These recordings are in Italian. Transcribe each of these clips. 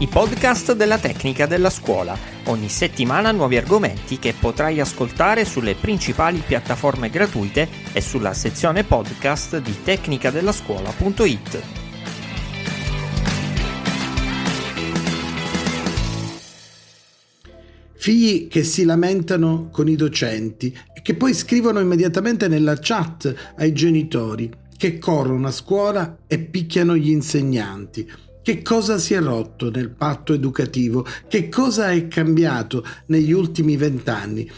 i podcast della tecnica della scuola. Ogni settimana nuovi argomenti che potrai ascoltare sulle principali piattaforme gratuite e sulla sezione podcast di tecnicadellascuola.it. Figli che si lamentano con i docenti e che poi scrivono immediatamente nella chat ai genitori che corrono a scuola e picchiano gli insegnanti che cosa si è rotto nel patto educativo? Che cosa è cambiato negli ultimi vent'anni?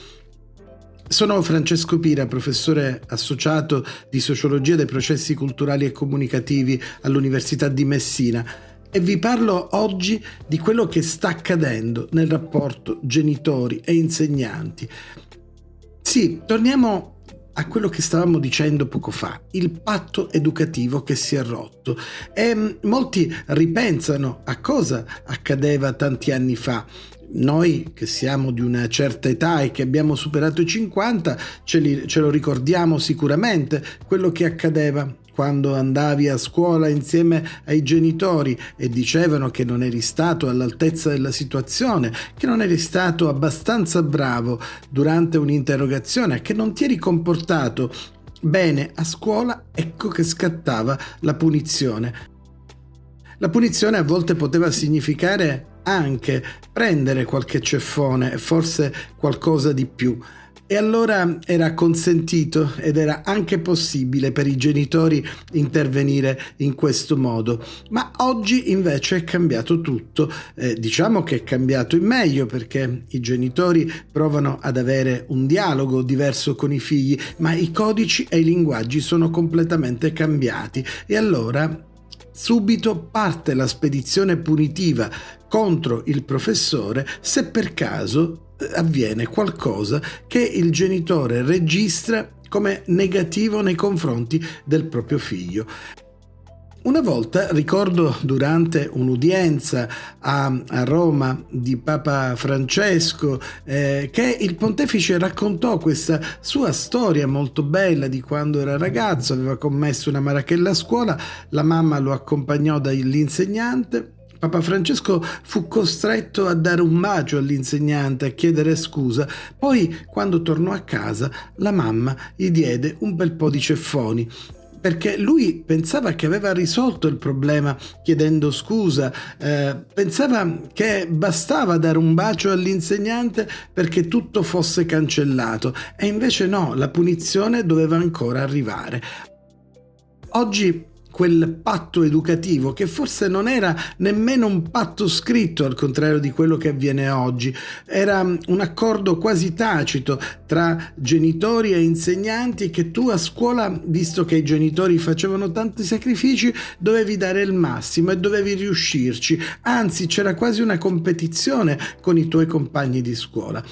Sono Francesco Pira, professore associato di sociologia dei processi culturali e comunicativi all'Università di Messina e vi parlo oggi di quello che sta accadendo nel rapporto genitori e insegnanti. Sì, torniamo a quello che stavamo dicendo poco fa, il patto educativo che si è rotto. E mm, molti ripensano a cosa accadeva tanti anni fa. Noi che siamo di una certa età e che abbiamo superato i 50 ce, li, ce lo ricordiamo sicuramente quello che accadeva quando andavi a scuola insieme ai genitori e dicevano che non eri stato all'altezza della situazione, che non eri stato abbastanza bravo durante un'interrogazione, che non ti eri comportato bene a scuola, ecco che scattava la punizione. La punizione a volte poteva significare anche prendere qualche ceffone, forse qualcosa di più. E allora era consentito ed era anche possibile per i genitori intervenire in questo modo. Ma oggi invece è cambiato tutto. Eh, diciamo che è cambiato in meglio perché i genitori provano ad avere un dialogo diverso con i figli, ma i codici e i linguaggi sono completamente cambiati. E allora subito parte la spedizione punitiva contro il professore se per caso avviene qualcosa che il genitore registra come negativo nei confronti del proprio figlio. Una volta ricordo durante un'udienza a, a Roma di Papa Francesco eh, che il pontefice raccontò questa sua storia molto bella di quando era ragazzo, aveva commesso una marachella a scuola, la mamma lo accompagnò dall'insegnante Papa Francesco fu costretto a dare un bacio all'insegnante, a chiedere scusa. Poi, quando tornò a casa, la mamma gli diede un bel po' di ceffoni perché lui pensava che aveva risolto il problema chiedendo scusa, eh, pensava che bastava dare un bacio all'insegnante perché tutto fosse cancellato e invece no, la punizione doveva ancora arrivare. Oggi quel patto educativo che forse non era nemmeno un patto scritto al contrario di quello che avviene oggi, era un accordo quasi tacito tra genitori e insegnanti che tu a scuola, visto che i genitori facevano tanti sacrifici, dovevi dare il massimo e dovevi riuscirci, anzi c'era quasi una competizione con i tuoi compagni di scuola.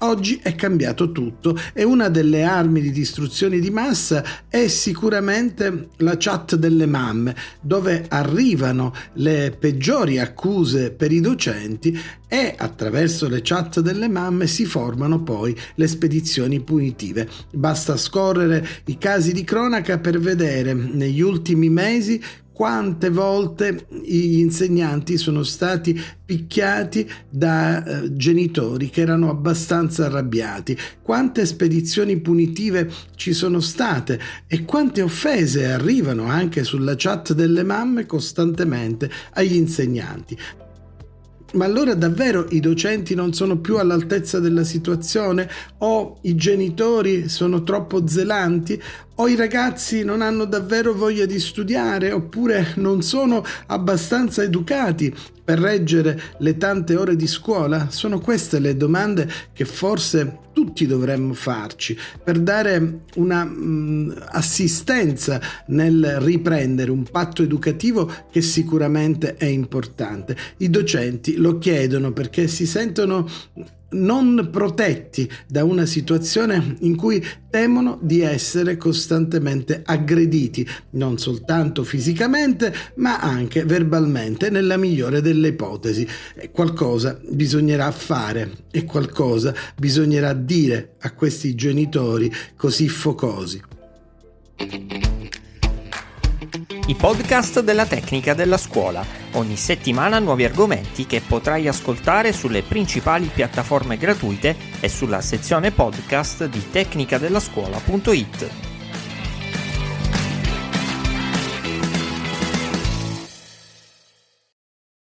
Oggi è cambiato tutto e una delle armi di distruzione di massa è sicuramente la chat delle mamme, dove arrivano le peggiori accuse per i docenti e attraverso le chat delle mamme si formano poi le spedizioni punitive. Basta scorrere i casi di cronaca per vedere negli ultimi mesi quante volte gli insegnanti sono stati picchiati da eh, genitori che erano abbastanza arrabbiati, quante spedizioni punitive ci sono state e quante offese arrivano anche sulla chat delle mamme costantemente agli insegnanti. Ma allora davvero i docenti non sono più all'altezza della situazione? O i genitori sono troppo zelanti? O i ragazzi non hanno davvero voglia di studiare? Oppure non sono abbastanza educati per reggere le tante ore di scuola? Sono queste le domande che forse tutti dovremmo farci per dare una mh, mm, assistenza nel riprendere un patto educativo che sicuramente è importante. I docenti lo chiedono perché si sentono non protetti da una situazione in cui temono di essere costantemente aggrediti, non soltanto fisicamente, ma anche verbalmente, nella migliore delle ipotesi. Qualcosa bisognerà fare e qualcosa bisognerà dire a questi genitori così focosi. I podcast della tecnica della scuola. Ogni settimana nuovi argomenti che potrai ascoltare sulle principali piattaforme gratuite e sulla sezione podcast di tecnicadellascuola.it.